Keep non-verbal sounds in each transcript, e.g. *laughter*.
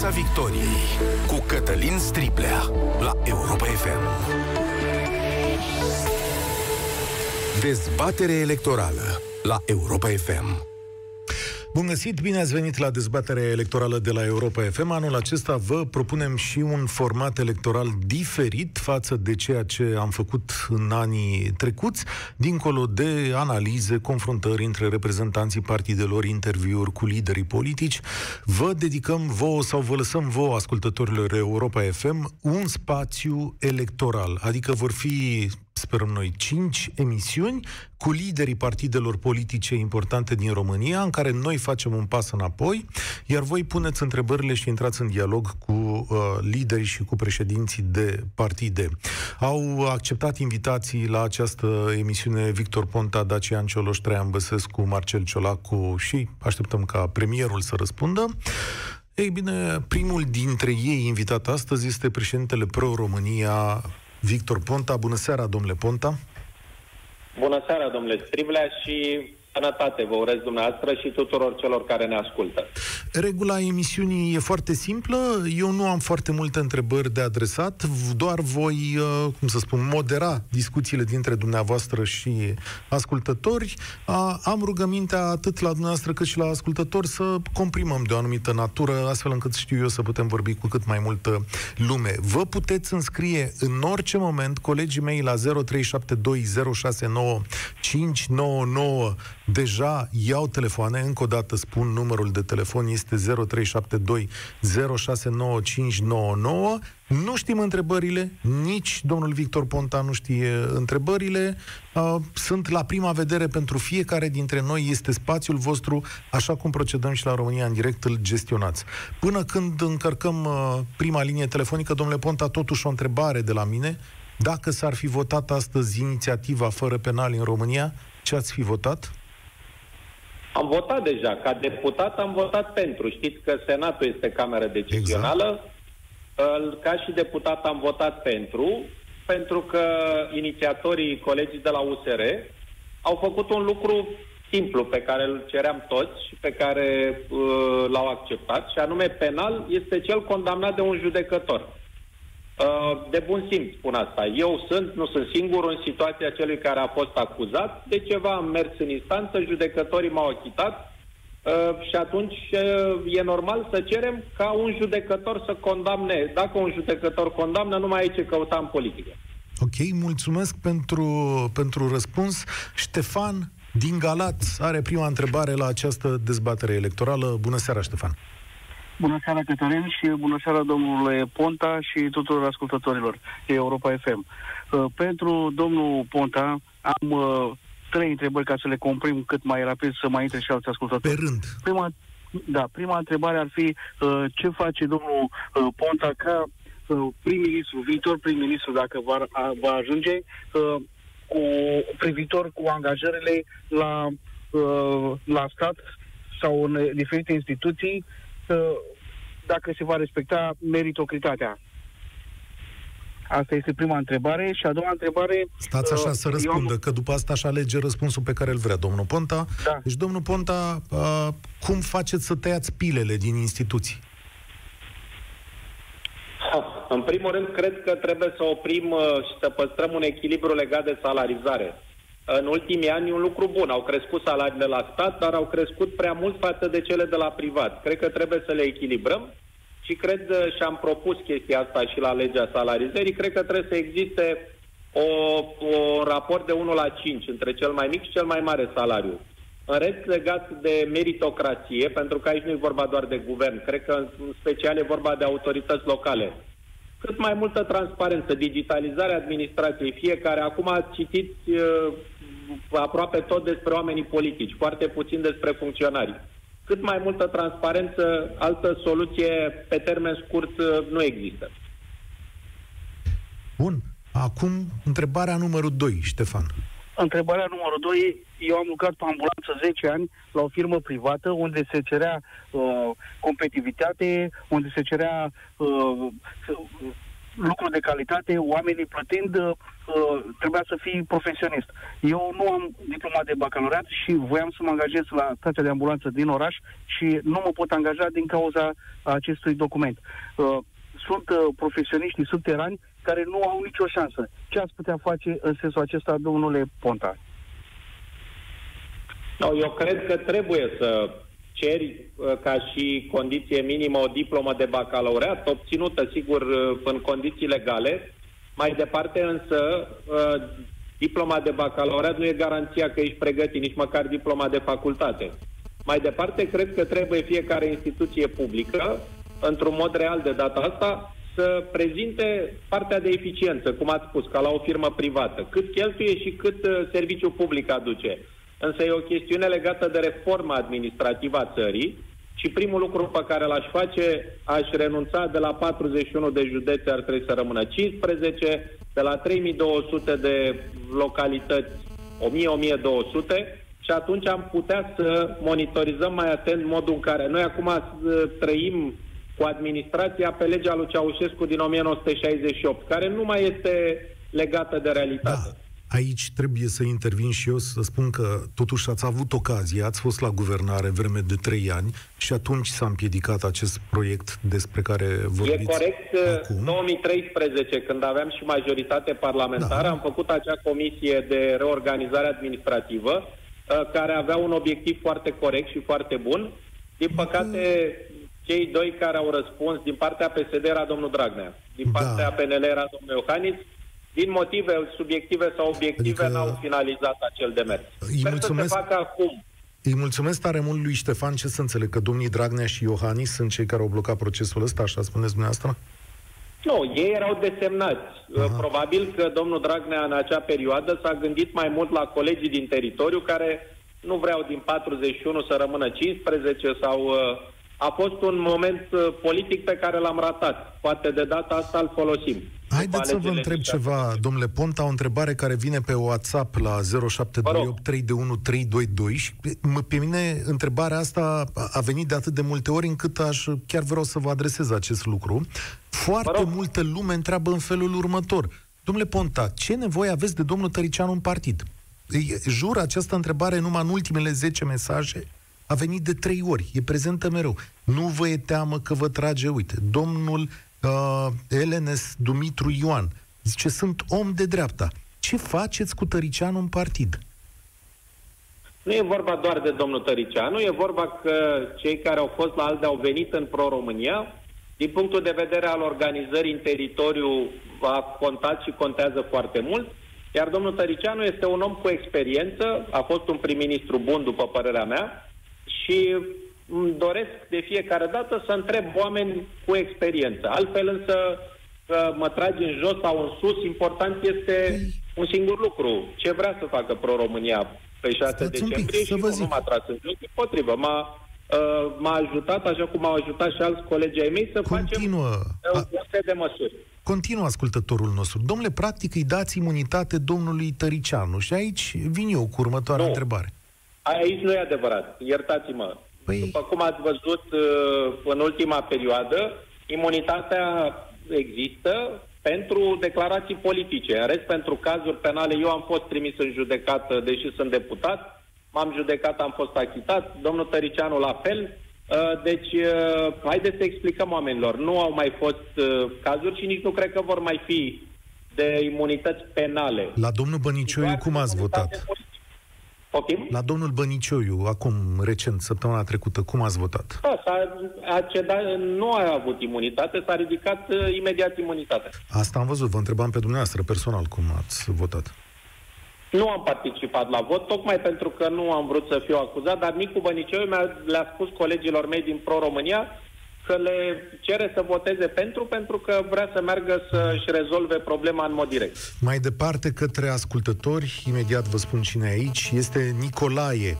Piața Victoriei cu Cătălin Striblea la Europa FM. Dezbatere electorală la Europa FM. Bun găsit, bine ați venit la dezbaterea electorală de la Europa FM. Anul acesta vă propunem și un format electoral diferit față de ceea ce am făcut în anii trecuți, dincolo de analize, confruntări între reprezentanții partidelor, interviuri cu liderii politici. Vă dedicăm vouă sau vă lăsăm vouă, ascultătorilor Europa FM, un spațiu electoral, adică vor fi sperăm noi, cinci emisiuni cu liderii partidelor politice importante din România, în care noi facem un pas înapoi, iar voi puneți întrebările și intrați în dialog cu uh, liderii și cu președinții de partide. Au acceptat invitații la această emisiune Victor Ponta, Dacian Cioloș, Traian Băsescu, Marcel Ciolacu și așteptăm ca premierul să răspundă. Ei bine, primul dintre ei invitat astăzi este președintele Pro-România, Victor Ponta. Bună seara, domnule Ponta! Bună seara, domnule Striblea, și sănătate vă urez dumneavoastră și tuturor celor care ne ascultă. Regula emisiunii e foarte simplă. Eu nu am foarte multe întrebări de adresat, doar voi, uh, cum să spun, modera discuțiile dintre dumneavoastră și ascultători. Am rugămintea atât la dumneavoastră cât și la ascultători să comprimăm de o anumită natură, astfel încât știu eu să putem vorbi cu cât mai multă lume. Vă puteți înscrie în orice moment colegii mei la 0372069599 deja iau telefoane, încă o dată spun numărul de telefon este 0372 069599. Nu știm întrebările, nici domnul Victor Ponta nu știe întrebările. Sunt la prima vedere pentru fiecare dintre noi, este spațiul vostru, așa cum procedăm și la România în direct, îl gestionați. Până când încărcăm prima linie telefonică, domnule Ponta, totuși o întrebare de la mine. Dacă s-ar fi votat astăzi inițiativa fără penal în România, ce ați fi votat? Am votat deja. Ca deputat am votat pentru. Știți că Senatul este cameră decizională. Exact. Ca și deputat am votat pentru, pentru că inițiatorii, colegii de la USR, au făcut un lucru simplu pe care îl ceream toți și pe care uh, l-au acceptat, și anume penal este cel condamnat de un judecător. Uh, de bun simț spun asta. Eu sunt, nu sunt singur în situația celui care a fost acuzat. De ceva am mers în instanță, judecătorii m-au achitat uh, și atunci uh, e normal să cerem ca un judecător să condamne. Dacă un judecător condamnă, nu mai e ce căuta în politică. Ok, mulțumesc pentru, pentru răspuns. Ștefan din Galați are prima întrebare la această dezbatere electorală. Bună seara, Ștefan! Bună seara, Cătălin, și bună seara, domnule Ponta și tuturor ascultătorilor Europa FM. Uh, pentru domnul Ponta am uh, trei întrebări ca să le comprim cât mai rapid să mai intre și alți ascultători. Pe rând. Prima, da, prima întrebare ar fi uh, ce face domnul uh, Ponta ca uh, prim-ministru, viitor prim-ministru, dacă va, a, va ajunge, uh, cu privitor cu angajările la, uh, la stat sau în diferite instituții dacă se va respecta meritocritatea. Asta este prima întrebare. Și a doua întrebare... Stați așa uh, să răspundă, am... că după asta aș alege răspunsul pe care îl vrea domnul Ponta. Da. Deci, domnul Ponta, uh, cum faceți să tăiați pilele din instituții? În primul rând, cred că trebuie să oprim uh, și să păstrăm un echilibru legat de salarizare în ultimii ani un lucru bun. Au crescut salariile la stat, dar au crescut prea mult față de cele de la privat. Cred că trebuie să le echilibrăm și cred uh, și am propus chestia asta și la legea salarizării. Cred că trebuie să existe o, o raport de 1 la 5 între cel mai mic și cel mai mare salariu. În rest, legat de meritocrație, pentru că aici nu e vorba doar de guvern, cred că în special e vorba de autorități locale. Cât mai multă transparență, digitalizarea administrației. Fiecare, acum a citit uh, aproape tot despre oamenii politici, foarte puțin despre funcționari. Cât mai multă transparență, altă soluție pe termen scurt uh, nu există. Bun. Acum, întrebarea numărul 2, Ștefan. Întrebarea numărul 2, eu am lucrat pe ambulanță 10 ani la o firmă privată unde se cerea uh, competitivitate, unde se cerea uh, lucruri de calitate, oamenii plătind uh, uh, trebuia să fii profesionist. Eu nu am diploma de bacalaureat și voiam să mă angajez la stația de ambulanță din oraș și nu mă pot angaja din cauza acestui document. Uh, sunt uh, profesioniști subterani care nu au nicio șansă. Ce ați putea face în sensul acesta, domnule Ponta? No, eu cred că trebuie să ceri uh, ca și condiție minimă o diplomă de bacalaureat, obținută, sigur, uh, în condiții legale. Mai departe, însă, uh, diploma de bacalaureat nu e garanția că ești pregătit, nici măcar diploma de facultate. Mai departe, cred că trebuie fiecare instituție publică, într-un mod real de data asta, să prezinte partea de eficiență, cum ați spus, ca la o firmă privată. Cât cheltuie și cât serviciu public aduce. Însă e o chestiune legată de reforma administrativă a țării și primul lucru pe care l-aș face, aș renunța de la 41 de județe, ar trebui să rămână 15, de la 3200 de localități 1000-1200 și atunci am putea să monitorizăm mai atent modul în care noi acum trăim cu administrația pe legea lui Ceaușescu din 1968, care nu mai este legată de realitate. Da. Aici trebuie să intervin și eu să spun că totuși ați avut ocazie, ați fost la guvernare vreme de trei ani și atunci s-a împiedicat acest proiect despre care vorbiți E corect, acum. 2013, când aveam și majoritate parlamentară, da. am făcut acea comisie de reorganizare administrativă uh, care avea un obiectiv foarte corect și foarte bun. Din păcate, cei doi care au răspuns din partea PSD era domnul Dragnea, din da. partea da. PNL era domnul Iohannis, din motive subiective sau obiective, adică... n-au finalizat acel demers. Îi Sper mulțumesc... să se facă acum. Îi mulțumesc tare mult lui Ștefan. Ce să înțeleg? Că domnii Dragnea și Iohannis sunt cei care au blocat procesul ăsta, așa spuneți dumneavoastră? Nu, ei erau desemnați. Aha. Probabil că domnul Dragnea în acea perioadă s-a gândit mai mult la colegii din teritoriu care nu vreau din 41 să rămână 15 sau... Uh, a fost un moment uh, politic pe care l-am ratat. Poate de data asta îl folosim. Haideți să vă întreb ceva, domnule Ponta, o întrebare care vine pe WhatsApp la 0728 321 și pe mine întrebarea asta a venit de atât de multe ori încât aș chiar vreau să vă adresez acest lucru. Foarte multă lume întreabă în felul următor. Domnule Ponta, ce nevoie aveți de domnul Tăricianu în partid? Jur, această întrebare numai în ultimele 10 mesaje a venit de trei ori, e prezentă mereu. Nu vă e teamă că vă trage, uite, domnul uh, Elenes Dumitru Ioan. Zice, sunt om de dreapta. Ce faceți cu Tăricianu în partid? Nu e vorba doar de domnul Tăricianu, e vorba că cei care au fost la ALDE au venit în Pro-România. Din punctul de vedere al organizării în teritoriu a contat și contează foarte mult. Iar domnul Tăricianu este un om cu experiență, a fost un prim-ministru bun, după părerea mea, și îmi doresc de fiecare dată să întreb oameni cu experiență. Altfel însă că mă tragi în jos sau în sus, important este un singur lucru. Ce vrea să facă Pro-România pe 6 Stați decembrie pic, și nu m-a tras în jos, potrivă. M-a, uh, m-a ajutat, așa cum au ajutat și alți colegi ai mei, să Continuă. facem uh, un set de măsuri. Continuă ascultătorul nostru. Domnule, practic îi dați imunitate domnului Tăricianu și aici vin eu cu următoarea nu. întrebare. Aici nu e adevărat. Iertați-mă. Păi... După cum ați văzut uh, în ultima perioadă, imunitatea există pentru declarații politice. În rest, pentru cazuri penale, eu am fost trimis în judecată, deși sunt deputat, m-am judecat, am fost achitat, domnul Tăricianu la fel. Uh, deci, uh, haideți să explicăm oamenilor. Nu au mai fost cazuri și nici nu cred că vor mai fi de imunități penale. La domnul Bănicioiu, cum ați votat? Politice. Poftim? La domnul Bănicioiu, acum, recent, săptămâna trecută, cum ați votat? Da, s-a, a cedat, nu a avut imunitate, s-a ridicat uh, imediat imunitatea. Asta am văzut, vă întrebam pe dumneavoastră personal cum ați votat. Nu am participat la vot, tocmai pentru că nu am vrut să fiu acuzat, dar Nicu Bănicioiu le-a spus colegilor mei din Pro-România că le cere să voteze pentru, pentru că vrea să meargă să-și rezolve problema în mod direct. Mai departe, către ascultători, imediat vă spun cine e aici, este Nicolae.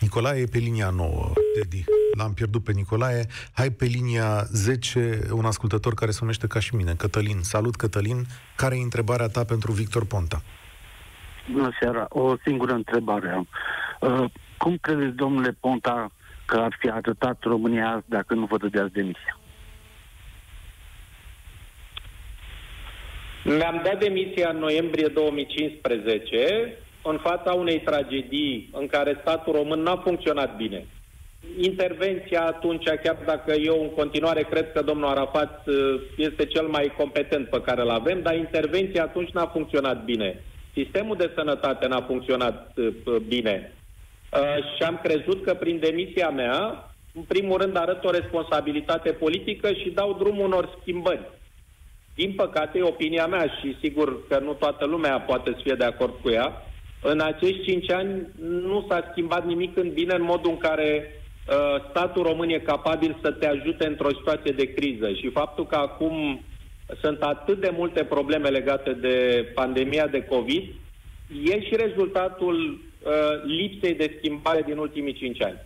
Nicolae e pe linia 9, Teddy. L-am pierdut pe Nicolae. Hai pe linia 10, un ascultător care se numește ca și mine, Cătălin. Salut, Cătălin. Care e întrebarea ta pentru Victor Ponta? Bună seara. O singură întrebare am. Uh, cum credeți, domnule Ponta, că ar fi ajutat România dacă nu vă dădeați demisia. Mi-am dat demisia în noiembrie 2015 în fața unei tragedii în care statul român n-a funcționat bine. Intervenția atunci, chiar dacă eu în continuare cred că domnul Arafat uh, este cel mai competent pe care îl avem, dar intervenția atunci n-a funcționat bine. Sistemul de sănătate n-a funcționat uh, bine. Uh, și am crezut că prin demisia mea, în primul rând arăt o responsabilitate politică și dau drumul unor schimbări. Din păcate, opinia mea și sigur că nu toată lumea poate să fie de acord cu ea, în acești cinci ani nu s-a schimbat nimic în bine în modul în care uh, statul român e capabil să te ajute într-o situație de criză. Și faptul că acum sunt atât de multe probleme legate de pandemia de COVID, e și rezultatul uh, lipsei de schimbare din ultimii cinci ani.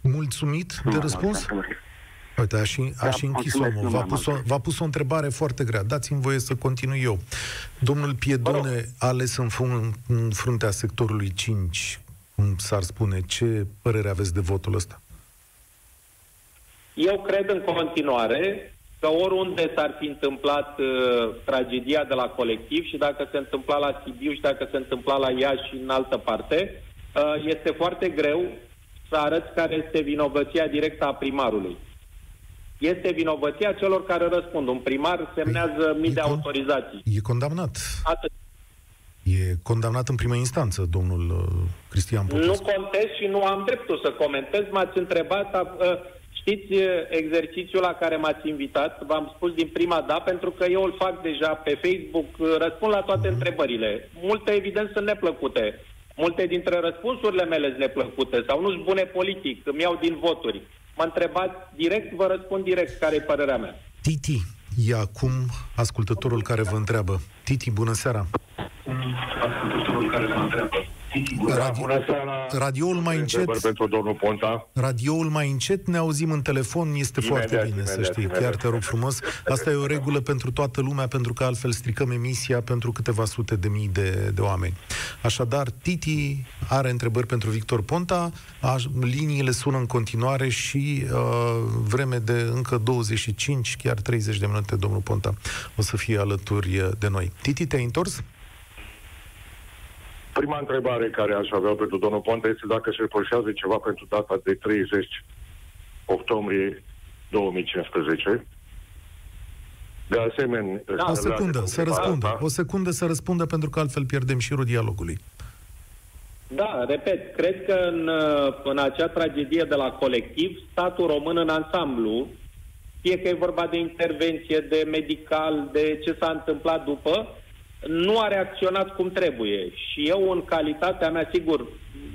Mulțumit de răspuns? Uite, a și, a și închis omul. V-a pus, o, v-a pus o întrebare foarte grea. Dați-mi voie să continui eu. Domnul Piedone, ales în, fun, în fruntea sectorului 5, cum s-ar spune, ce părere aveți de votul ăsta? Eu cred în continuare că oriunde s-ar fi întâmplat uh, tragedia de la colectiv și dacă se întâmpla la Sibiu și dacă se întâmpla la Iași și în altă parte, uh, este foarte greu să arăți care este vinovăția directă a primarului este vinovăția celor care răspund. Un primar semnează e, mii de con- autorizații. E condamnat. Atât. E condamnat în primă instanță, domnul uh, Cristian Popescu. Nu contez și nu am dreptul să comentez. M-ați întrebat, uh, știți uh, exercițiul la care m-ați invitat? V-am spus din prima da, pentru că eu îl fac deja pe Facebook, uh, răspund la toate uh-huh. întrebările. Multe, evident, sunt neplăcute. Multe dintre răspunsurile mele sunt neplăcute sau nu-s bune politic, îmi iau din voturi. Mă întrebați direct, vă răspund direct care e părerea mea. Titi, e acum ascultătorul care vă întreabă. Titi, bună seara! Ascultătorul care vă întreabă. Radio, Bună seara. Radioul mai încet. pentru domnul Ponta. Radioul mai încet, ne auzim în telefon, este imediat, foarte bine, imediat, să știi. Imediat. Chiar te rog frumos. Asta e o regulă pentru toată lumea, pentru că altfel stricăm emisia pentru câteva sute de mii de, de oameni. Așadar, Titi are întrebări pentru Victor Ponta, aș, liniile sună în continuare și uh, vreme de încă 25, chiar 30 de minute, domnul Ponta o să fie alături de noi. Titi, te-ai întors? Prima întrebare care aș avea pentru domnul Ponta este dacă se reproșează ceva pentru data de 30 octombrie 2015. De asemenea... Da, o secundă, să răspundă. Asta. O secundă să răspundă, pentru că altfel pierdem șirul dialogului. Da, repet, cred că în, în acea tragedie de la colectiv, statul român în ansamblu, fie că e vorba de intervenție, de medical, de ce s-a întâmplat după, nu a reacționat cum trebuie. Și eu, în calitatea mea, sigur,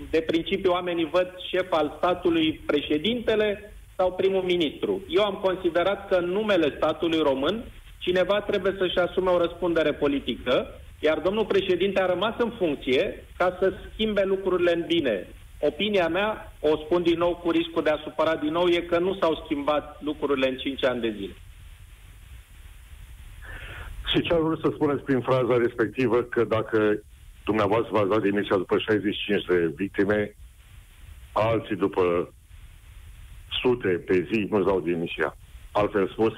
de principiu oamenii văd șef al statului președintele sau primul ministru. Eu am considerat că în numele statului român cineva trebuie să-și asume o răspundere politică, iar domnul președinte a rămas în funcție ca să schimbe lucrurile în bine. Opinia mea, o spun din nou cu riscul de a supăra din nou, e că nu s-au schimbat lucrurile în 5 ani de zile. Și ce am vrut să spuneți prin fraza respectivă, că dacă dumneavoastră v-ați dat demisia după 65 de victime, alții după sute pe zi nu-și dau demisia. Altfel spus,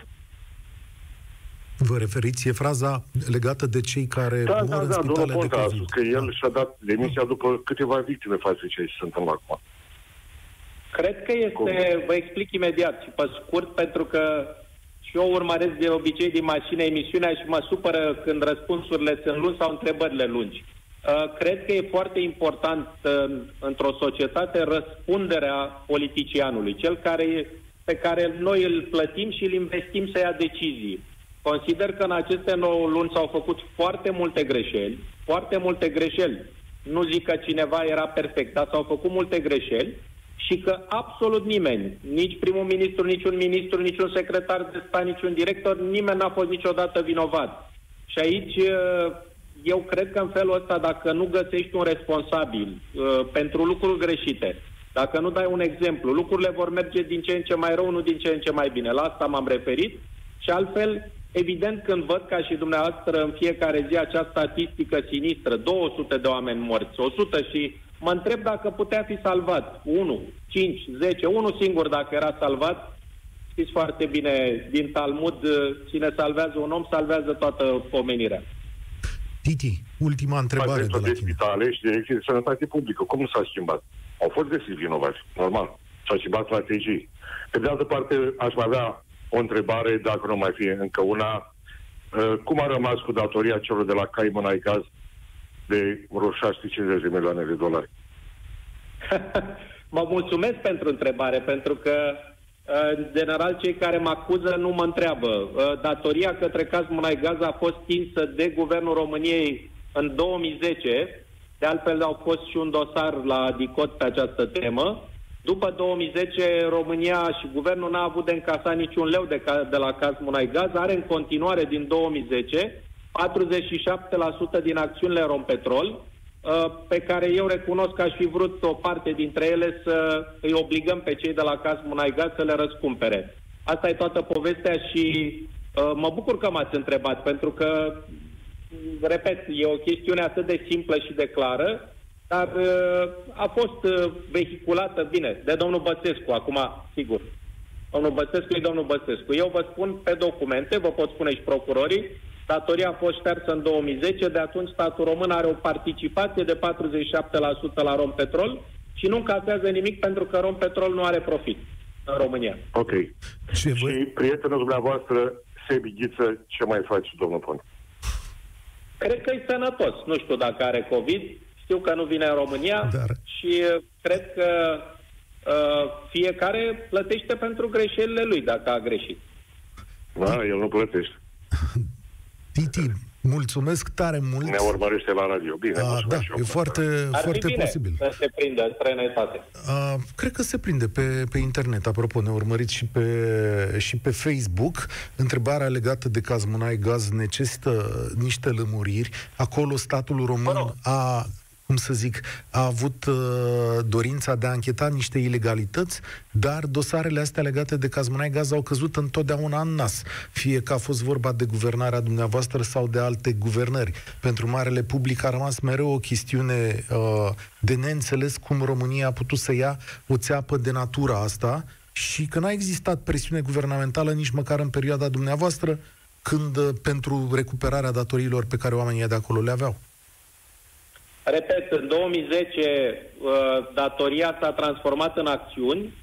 Vă referiți, e fraza legată de cei care da, mor da, în da, spitale de Ponta COVID. că el și-a dat demisia după câteva victime față de ce se întâmplă acum. Cred că este, Cum? vă explic imediat și pe scurt, pentru că și eu urmăresc de obicei din mașină emisiunea și mă supără când răspunsurile sunt lungi sau întrebările lungi. Uh, cred că e foarte important uh, într-o societate răspunderea politicianului, cel care, pe care noi îl plătim și îl investim să ia decizii. Consider că în aceste 9 luni s-au făcut foarte multe greșeli, foarte multe greșeli. Nu zic că cineva era perfect, dar s-au făcut multe greșeli și că absolut nimeni, nici primul ministru, nici un ministru, nici un secretar de stat, nici un director, nimeni n-a fost niciodată vinovat. Și aici uh, eu cred că în felul ăsta, dacă nu găsești un responsabil uh, pentru lucruri greșite, dacă nu dai un exemplu, lucrurile vor merge din ce în ce mai rău, nu din ce în ce mai bine. La asta m-am referit și altfel, evident, când văd ca și dumneavoastră în fiecare zi acea statistică sinistră, 200 de oameni morți, 100 și Mă întreb dacă putea fi salvat. 1, 5, 10, unul singur dacă era salvat, Știți foarte bine, din Talmud, cine salvează un om, salvează toată omenirea. Titi, ultima întrebare de la de tine. spitale și direcții de sănătate publică. Cum s-a schimbat? Au fost găsiți vinovați, normal. S-au schimbat strategii. Pe de altă parte, aș mai avea o întrebare, dacă nu mai fie încă una. Uh, Cum a rămas cu datoria celor de la Cayman Ai Gaz de vreo 650 de milioane de dolari? *laughs* mă mulțumesc pentru întrebare, pentru că, uh, în general, cei care mă acuză nu mă întreabă. Uh, Datoria către caz Munai Gaz a fost stinsă de Guvernul României în 2010. De altfel, au fost și un dosar la DICOT pe această temă. După 2010, România și guvernul n-a avut de încasat niciun leu de, ca, de la caz Munai Gaz. Are în continuare din 2010 47% din acțiunile Rompetrol, uh, pe care eu recunosc că aș fi vrut o parte dintre ele să îi obligăm pe cei de la Caz Munai Gaz să le răscumpere. Asta e toată povestea și uh, mă bucur că m-ați întrebat, pentru că, repet, e o chestiune atât de simplă și de clară, dar uh, a fost uh, vehiculată bine de domnul Băsescu, acum, sigur. Domnul Băsescu e domnul Băsescu. Eu vă spun pe documente, vă pot spune și procurorii, Datoria a fost ștersă în 2010, de atunci statul român are o participație de 47% la Rompetrol și nu încasează nimic pentru că Rompetrol nu are profit în România. Ok. Ce Și voi? prietenul dumneavoastră, Sebi Ghiță, ce mai face, domnul Pont? Cred că e sănătos. Nu știu dacă are COVID, știu că nu vine în România Dar- și uh, cred că uh, fiecare plătește pentru greșelile lui dacă a greșit. Da, el nu plătește. *laughs* Titi, mulțumesc tare mult. Ne urmărește la radio. Bine, A, mulțumesc da, și eu. e foarte, Ar foarte fi bine posibil. să se prindă în străinătate. Uh, cred că se prinde pe, pe internet, apropo, ne urmăriți și pe, și pe Facebook. Întrebarea legată de caz Munai Gaz necesită niște lămuriri. Acolo statul român rog. a cum să zic, a avut uh, dorința de a încheta niște ilegalități, dar dosarele astea legate de Cazmunai Gaz au căzut întotdeauna în nas. Fie că a fost vorba de guvernarea dumneavoastră sau de alte guvernări. Pentru marele public a rămas mereu o chestiune uh, de neînțeles cum România a putut să ia o țeapă de natura asta și că n-a existat presiune guvernamentală nici măcar în perioada dumneavoastră când uh, pentru recuperarea datoriilor pe care oamenii de acolo le aveau. Repet, în 2010 uh, datoria s-a transformat în acțiuni,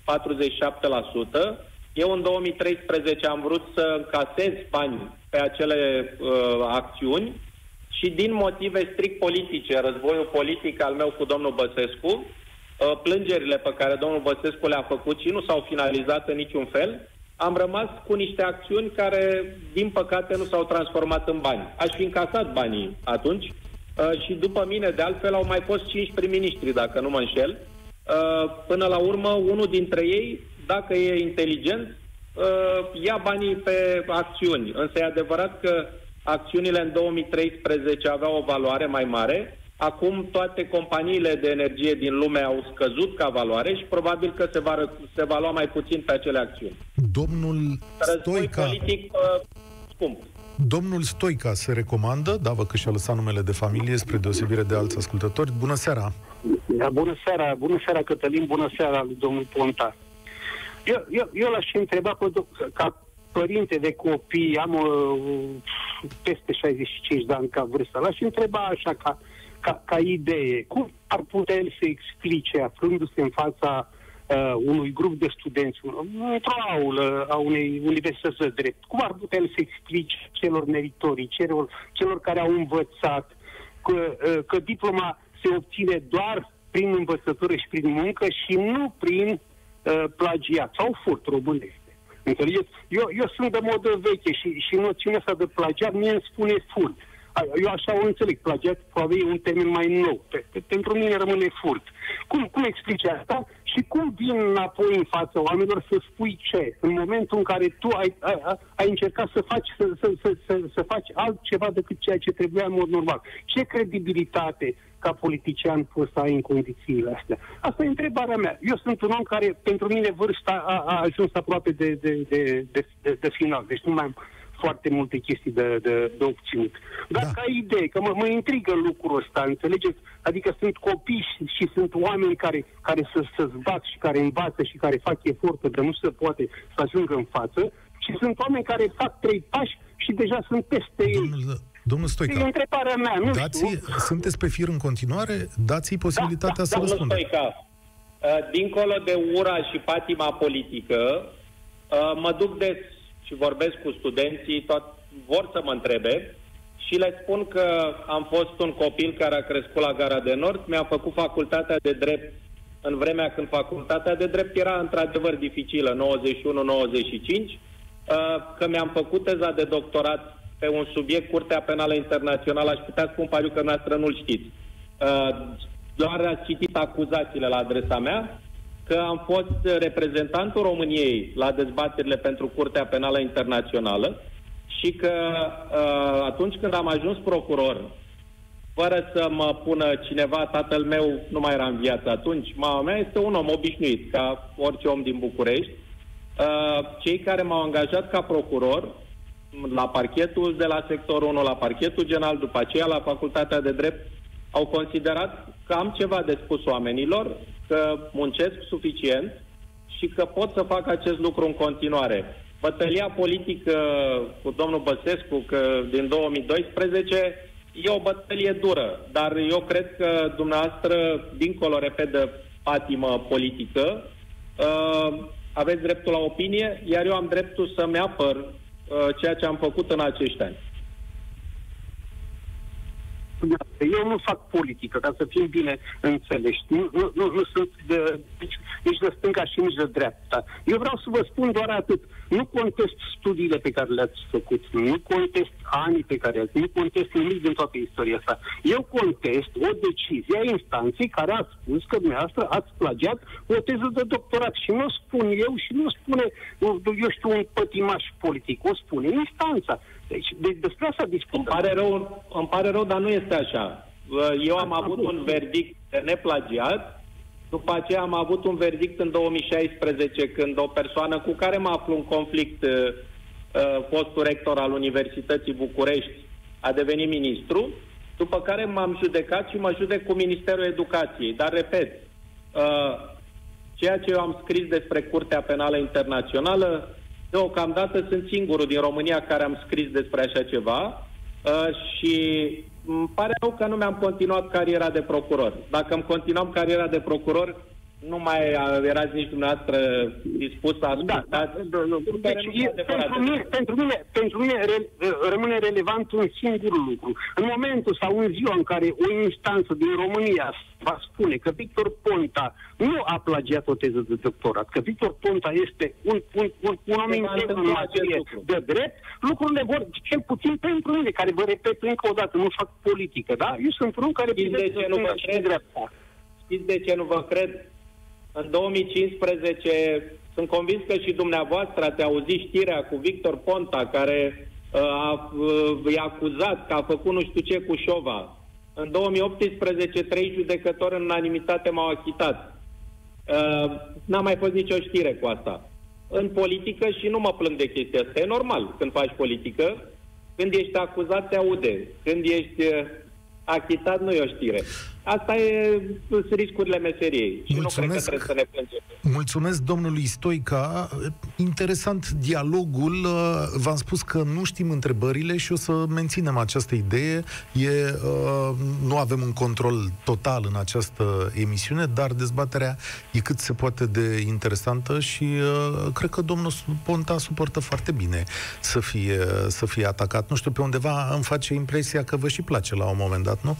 47%. Eu în 2013 am vrut să încasez bani pe acele uh, acțiuni și din motive strict politice, războiul politic al meu cu domnul Băsescu, uh, plângerile pe care domnul Băsescu le-a făcut și nu s-au finalizat în niciun fel, am rămas cu niște acțiuni care, din păcate, nu s-au transformat în bani. Aș fi încasat banii atunci, Uh, și după mine, de altfel, au mai fost cinci prim-ministri, dacă nu mă înșel. Uh, până la urmă, unul dintre ei, dacă e inteligent, uh, ia banii pe acțiuni. Însă e adevărat că acțiunile în 2013 aveau o valoare mai mare. Acum toate companiile de energie din lume au scăzut ca valoare și probabil că se va, ră- se va lua mai puțin pe acele acțiuni. Domnul Război Stoica, politic uh, scump. Domnul Stoica se recomandă, da, vă că și-a lăsat numele de familie, spre deosebire de alți ascultători. Bună seara! Da, bună seara, bună seara Cătălin, bună seara lui domnul Ponta. Eu, eu, eu l-aș întreba pe, do- ca părinte de copii, am uh, peste 65 de ani ca vârstă, l-aș întreba așa ca, ca, ca idee, cum ar putea el să explice, aflându-se în fața uh, unui grup de studenți, un- într-o aulă a unei universități de drept, cum ar putea el să explice celor meritorii, celor, celor care au învățat, că, uh, că diploma se obține doar prin învățătură și prin muncă și nu prin uh, plagiat sau furt românește. Înțelegeți? Eu, eu sunt de modă veche și, și noțiunea asta de plagiat mie îmi spune furt. A, Eu așa o înțeleg. Plagiat probabil e un termen mai nou. Pe, pe, pentru mine rămâne furt. Cum, cum explici asta și cum vin înapoi în fața oamenilor să spui ce? În momentul în care tu ai, ai, ai- ai încercat să faci, să, să, să, să, să faci altceva decât ceea ce trebuia în mod normal. Ce credibilitate ca politician poți să ai în condițiile astea? Asta e întrebarea mea. Eu sunt un om care, pentru mine, vârsta a, a ajuns aproape de, de, de, de, de, de final. Deci nu mai am foarte multe chestii de, de, de obținut. Dar Da. ca idee, că mă, mă intrigă lucrul ăsta, înțelegeți? Adică sunt copiși și, și sunt oameni care, care să, să bat și care învață și care fac eforturi de nu se poate să ajungă în față și sunt oameni care fac trei pași și deja sunt peste ei. Domnul, domnul E Stoica, întrebarea mea, nu dați știu. sunteți pe fir în continuare? Dați-i posibilitatea da, să Domnul răspundă. Stoica, uh, dincolo de ura și patima politică, uh, mă duc des și vorbesc cu studenții, tot vor să mă întrebe și le spun că am fost un copil care a crescut la Gara de Nord, mi-a făcut facultatea de drept în vremea când facultatea de drept era într-adevăr dificilă, 91-95, uh, că mi-am făcut teza de doctorat pe un subiect, Curtea Penală Internațională, aș putea spun pariu că noastră nu-l știți. Uh, Doar ați citit acuzațiile la adresa mea, că am fost reprezentantul României la dezbaterile pentru Curtea Penală Internațională și că uh, atunci când am ajuns procuror, fără să mă pună cineva, tatăl meu nu mai era în viață atunci, mama mea este un om obișnuit, ca orice om din București. Uh, Cei care m-au angajat ca procuror, la parchetul de la sectorul 1, la parchetul general, după aceea la facultatea de drept, au considerat că am ceva de spus oamenilor, că muncesc suficient și că pot să fac acest lucru în continuare. Bătălia politică cu domnul Băsescu că din 2012 e o bătălie dură, dar eu cred că dumneavoastră, dincolo, repet, de patimă politică, uh, aveți dreptul la opinie, iar eu am dreptul să-mi apăr uh, ceea ce am făcut în acești ani. Eu nu fac politică, ca să fim bine înțelești. Nu, nu, nu, nu sunt de, nici, nici de stânga și nici de dreapta. Eu vreau să vă spun doar atât. Nu contest studiile pe care le-ați făcut, nu contest anii pe care ați, nu contest nimic din toată istoria asta. Eu contest o decizie a instanței care a spus că dumneavoastră ați plagiat o teză de doctorat. Și nu o spun eu și nu o spune, eu știu, un pătimaș politic. O spune instanța. Deci, de, despre asta Îmi discutăm. pare, rău, îmi pare rău, dar nu este așa. Uh, Eu am Asta avut bun. un verdict de neplagiat, după aceea am avut un verdict în 2016 când o persoană cu care mă aflu în conflict, uh, uh, fostul rector al Universității București, a devenit ministru, după care m-am judecat și mă judec cu Ministerul Educației. Dar, repet, uh, ceea ce eu am scris despre Curtea Penală Internațională, deocamdată sunt singurul din România care am scris despre așa ceva uh, și îmi pare rău că nu mi-am continuat cariera de procuror. Dacă îmi continuam cariera de procuror, nu mai uh, erați nici dumneavoastră dispus să Da, ascultați. da, da, da. care Deci, nu e, sunt adevărate. pentru, mine, pentru mine, pentru mine re, rămâne relevant un singur lucru. În momentul sau în ziua în care o instanță din România va spune că Victor Ponta nu a plagiat o teză de doctorat, că Victor Ponta este un, un, un, un om Se va integru în întâmpla acest materie lucru. de drept, lucrurile vor, cel puțin pentru mine, care vă repet încă o dată, nu fac politică, da? Eu sunt un om care Știți de privesc ce nu vă stânga și cred? dreapta. Știți de ce nu vă cred? În 2015 sunt convins că și dumneavoastră ați auzit știrea cu Victor Ponta, care uh, a, uh, i-a acuzat că a făcut nu știu ce cu Șova. În 2018, trei judecători în unanimitate m-au achitat. Uh, n-a mai fost nicio știre cu asta. În politică și nu mă plâng de chestia asta. E normal când faci politică. Când ești acuzat, te aude. Când ești uh, achitat, nu e o știre. Asta e sunt riscurile meseriei. Și nu cred Mulțumesc. că trebuie să ne plângem. Mulțumesc domnului Stoica. Interesant dialogul. V-am spus că nu știm întrebările și o să menținem această idee. E, uh, nu avem un control total în această emisiune, dar dezbaterea e cât se poate de interesantă și uh, cred că domnul Ponta suportă foarte bine să fie, să fie atacat. Nu știu, pe undeva îmi face impresia că vă și place la un moment dat, nu?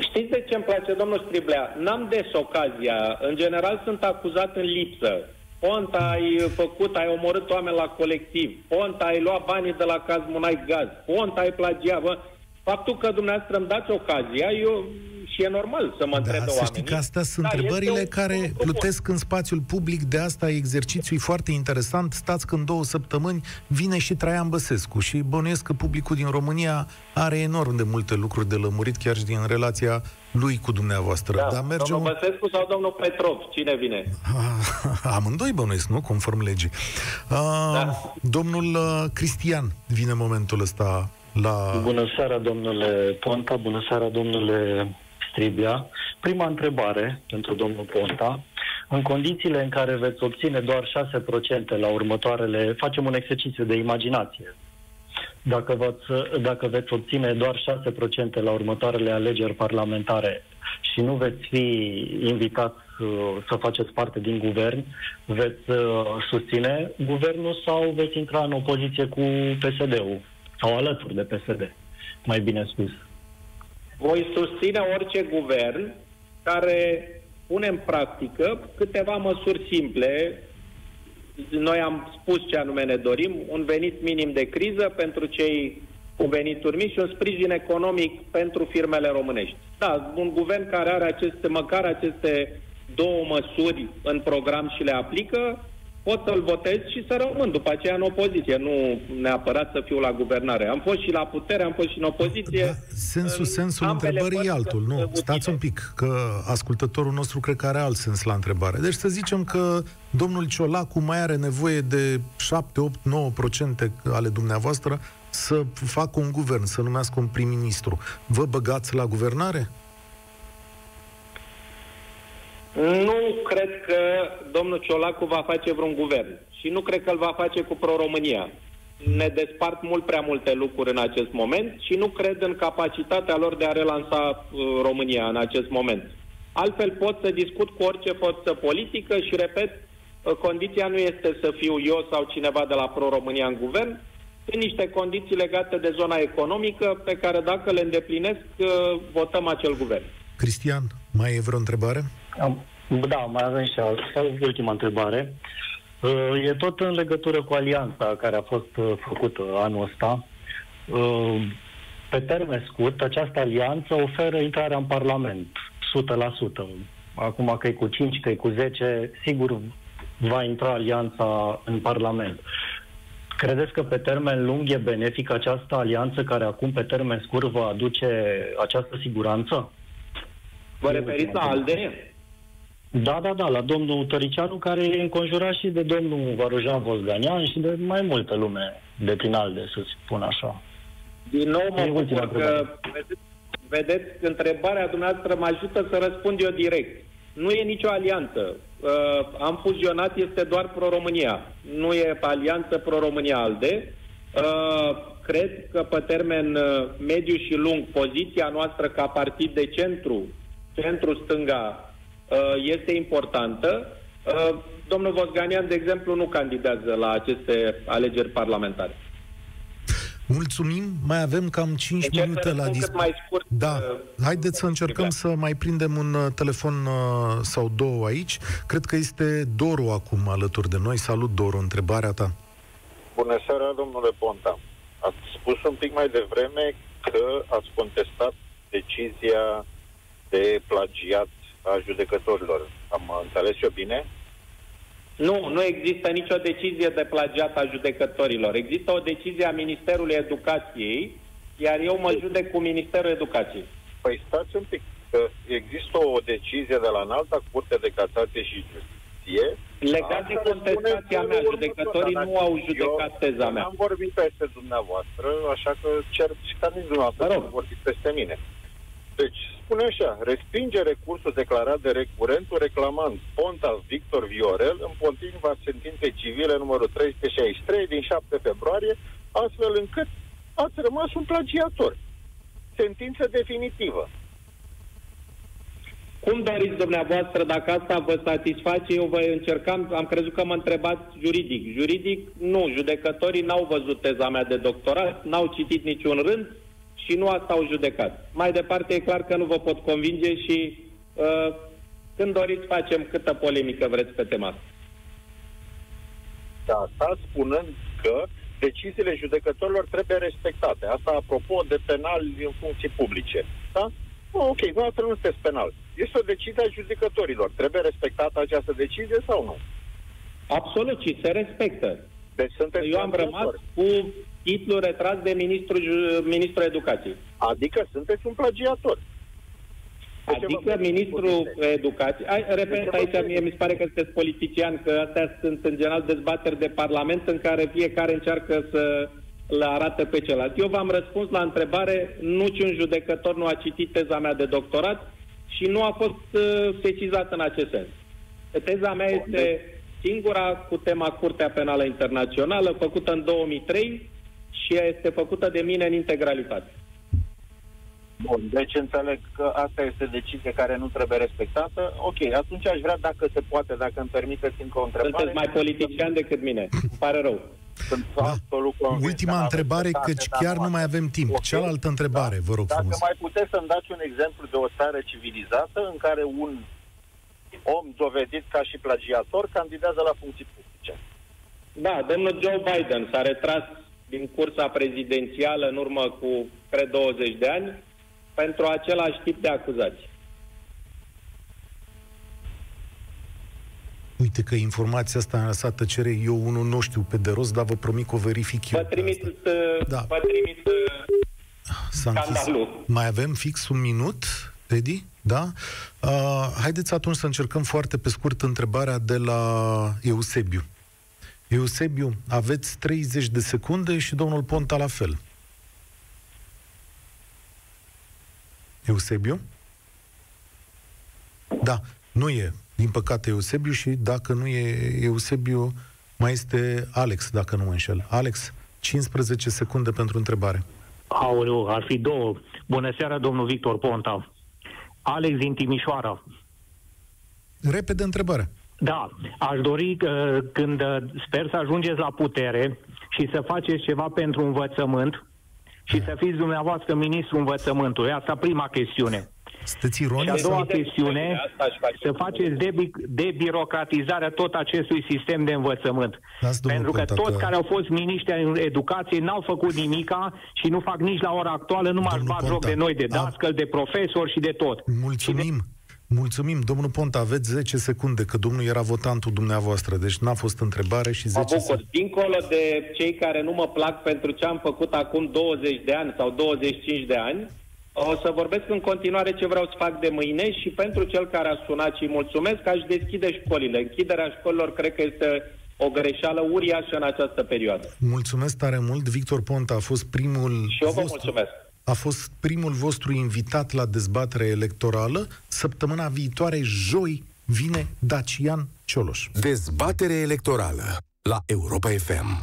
Știți de ce îmi place, domnul Striblea? N-am des ocazia. În general sunt acuzat în lipsă. Ponta ai făcut, ai omorât oameni la colectiv. Ponta ai luat banii de la Cazmunai Gaz. Ponta ai plagiat. Bă. Faptul că dumneavoastră îmi dați ocazia, eu și e normal să mă Da, întrebe să oamenii. știi că astea sunt dar întrebările este un care lucru bun. plutesc în spațiul public, de asta exercițiul e foarte interesant. Stați că în două săptămâni vine și Traian Băsescu și bănuiesc că publicul din România are enorm de multe lucruri de lămurit, chiar și din relația lui cu dumneavoastră. Da, Dar mergem... Domnul Băsescu sau domnul Petrov? Cine vine? Ah, *laughs* Amândoi bănuiesc, nu? Conform legii. Ah, Da. Domnul uh, Cristian vine momentul ăsta la... Bună seara, domnule Ponta, bună seara, domnule Stribia. Prima întrebare pentru domnul Ponta. În condițiile în care veți obține doar 6% la următoarele, facem un exercițiu de imaginație. Dacă, veți, dacă veți obține doar 6% la următoarele alegeri parlamentare și nu veți fi invitat uh, să faceți parte din guvern, veți uh, susține guvernul sau veți intra în opoziție cu PSD-ul sau alături de PSD, mai bine spus. Voi susține orice guvern care pune în practică câteva măsuri simple. Noi am spus ce anume ne dorim, un venit minim de criză pentru cei cu venituri mici și un sprijin economic pentru firmele românești. Da, un guvern care are aceste, măcar aceste două măsuri în program și le aplică, pot să-l votez și să rămân după aceea în opoziție, nu neapărat să fiu la guvernare. Am fost și la putere, am fost și în opoziție. Da, sensul, În sensul ambele întrebării e părți altul. Nu, utile. stați un pic, că ascultătorul nostru cred că are alt sens la întrebare. Deci să zicem că domnul Ciolacu mai are nevoie de 7, 8, 9% ale dumneavoastră să facă un guvern, să numească un prim-ministru. Vă băgați la guvernare? Nu cred că domnul Ciolacu va face vreun guvern și nu cred că îl va face cu Pro-România. Ne despart mult prea multe lucruri în acest moment și nu cred în capacitatea lor de a relansa uh, România în acest moment. Altfel pot să discut cu orice forță politică și, repet, uh, condiția nu este să fiu eu sau cineva de la Pro-România în guvern, sunt niște condiții legate de zona economică pe care dacă le îndeplinesc, uh, votăm acel guvern. Cristian, mai e vreo întrebare? Am, da, mai avem și alt, sau ultima întrebare. Uh, E tot în legătură cu alianța care a fost uh, făcută anul ăsta. Uh, Pe termen scurt, această alianță oferă intrarea în Parlament, 100%. Acum că e cu 5, că e cu 10, sigur va intra alianța în Parlament. Credeți că pe termen lung e benefic această alianță care acum pe termen scurt va aduce această siguranță? Vă referiți la ALDE? Da, da, da, la domnul Tăricianu, care e înconjurat și de domnul Varujan Vosganian și de mai multă lume de prin ALDE, să spun așa. Din nou mă E ultima bucur că, vedeți, vedeți, întrebarea dumneavoastră mă ajută să răspund eu direct. Nu e nicio alianță. Uh, am fuzionat, este doar Pro-România. Nu e alianță Pro-România-ALDE. Uh, cred că pe termen uh, mediu și lung, poziția noastră ca partid de centru, centru-stânga, uh, este importantă. Uh, domnul Vosganian, de exemplu, nu candidează la aceste alegeri parlamentare. Mulțumim, mai avem cam 5 Încerc să minute la răspund cât dispoziție. mai scurt, Da, uh, haideți să încercăm să mai prindem un uh, telefon uh, sau două aici. Cred că este Doru acum alături de noi. Salut, Doru, întrebarea ta. Bună seara, domnule Ponta. Ați spus un pic mai devreme că ați contestat decizia de plagiat a judecătorilor. Am înțeles eu bine? Nu, nu există nicio decizie de plagiat a judecătorilor. Există o decizie a Ministerului Educației, iar eu mă judec cu Ministerul Educației. Păi stați un pic, că există o decizie de la înalta curte de casație și justiție. Legat de Asta contestația spune mea, felul judecătorii următor, nu dar au eu judecat teza mea. Am vorbit peste dumneavoastră, așa că cer și ca nici dumneavoastră Mă rog. să vorbiți peste mine. Deci, spune așa, respinge recursul declarat de recurentul reclamant Ponta Victor Viorel împotriva sentinței civile numărul 363 din 7 februarie, astfel încât ați rămas un plagiator. Sentință definitivă. Cum doriți dumneavoastră, dacă asta vă satisface, eu voi încerca, am crezut că mă întrebați juridic. Juridic, nu, judecătorii n-au văzut teza mea de doctorat, n-au citit niciun rând și nu asta au judecat. Mai departe, e clar că nu vă pot convinge și uh, când doriți facem câtă polemică vreți pe tema asta. Da, asta spunând că deciziile judecătorilor trebuie respectate. Asta apropo de penal în funcții publice. Da? Oh, ok, dumneavoastră nu sunteți penal. Este o decizie a judecătorilor. Trebuie respectată această decizie sau nu? Absolut, și se respectă. Deci sunteți Eu am rămas cu titlul retras de ministrul, ju- ministrul educației. Adică sunteți un plagiator. De ce vă Adică faceți ministrul poziție? educației... Ai, repet, vă aici faceți- mie mi se pare că sunteți politician, că astea sunt în general dezbateri de parlament în care fiecare încearcă să le arate pe celălalt. Eu v-am răspuns la întrebare, niciun judecător nu a citit teza mea de doctorat și nu a fost uh, sesizat în acest sens. Teza mea este singura cu tema Curtea Penală Internațională, făcută în 2003 și este făcută de mine în integralitate. Bun, deci înțeleg că asta este decizie care nu trebuie respectată. Ok, atunci aș vrea, dacă se poate, dacă îmi permiteți încă o întrebare... Sunteți mai politician decât mine. Îmi pare rău. Sunt Da. absolut convins că Ultima n-aveți întrebare, dreptate, căci dar chiar nu mai avem timp. Ok? Cealaltă întrebare, vă rog Dacă frumos. mai puteți să-mi dați un exemplu de o țară civilizată în care un om dovedit ca și plagiator candidează la funcții publice. Da, domnul Joe Biden s-a retras din cursa prezidențială în urmă cu, cred, 20 de ani pentru același tip de acuzații. Uite că informația asta a lăsat tăcere. Eu unul nu știu pe de rost, dar vă promit că o verific eu. Vă pe trimit, asta. uh, Da. vă trimit uh, S-a închis. scandalul. Mai avem fix un minut, Teddy? Da? Uh, haideți atunci să încercăm foarte pe scurt întrebarea de la Eusebiu. Eusebiu, aveți 30 de secunde și domnul Ponta la fel. Eusebiu? Da, nu e, din păcate, Eusebiu și dacă nu e Eusebiu, mai este Alex, dacă nu mă înșel. Alex, 15 secunde pentru întrebare. Aoleu, ar fi două. Bună seara, domnul Victor Ponta. Alex din Timișoara. Repede întrebarea. Da, aș dori că când uh, sper să ajungeți la putere și să faceți ceva pentru învățământ și să fiți dumneavoastră ministrul învățământului. Asta prima chestiune. Sunteți Și a ironic? doua Evident, chestiune, asta aș face. să faceți debi- debirocratizarea tot acestui sistem de învățământ. Lasă, domnul Pentru că Ponta, toți că- care au fost miniștri în educație n-au făcut nimica și nu fac nici la ora actuală, nu m-aș Domnul bat joc Ponta, de noi, de a- dascăl, de profesori și de tot. Mulțumim. Mulțumim, domnul Ponta, aveți 10 secunde, că domnul era votantul dumneavoastră, deci n-a fost întrebare și Mă 10 bucur. secunde. Dincolo de cei care nu mă plac pentru ce am făcut acum 20 de ani sau 25 de ani, o să vorbesc în continuare ce vreau să fac de mâine și pentru cel care a sunat și îi mulțumesc, aș deschide școlile. Închiderea școlilor cred că este o greșeală uriașă în această perioadă. Mulțumesc tare mult. Victor Ponta a fost primul Și eu vă vostru, mulțumesc. a fost primul vostru invitat la dezbatere electorală. Săptămâna viitoare, joi, vine Dacian Cioloș. Dezbatere electorală la Europa FM.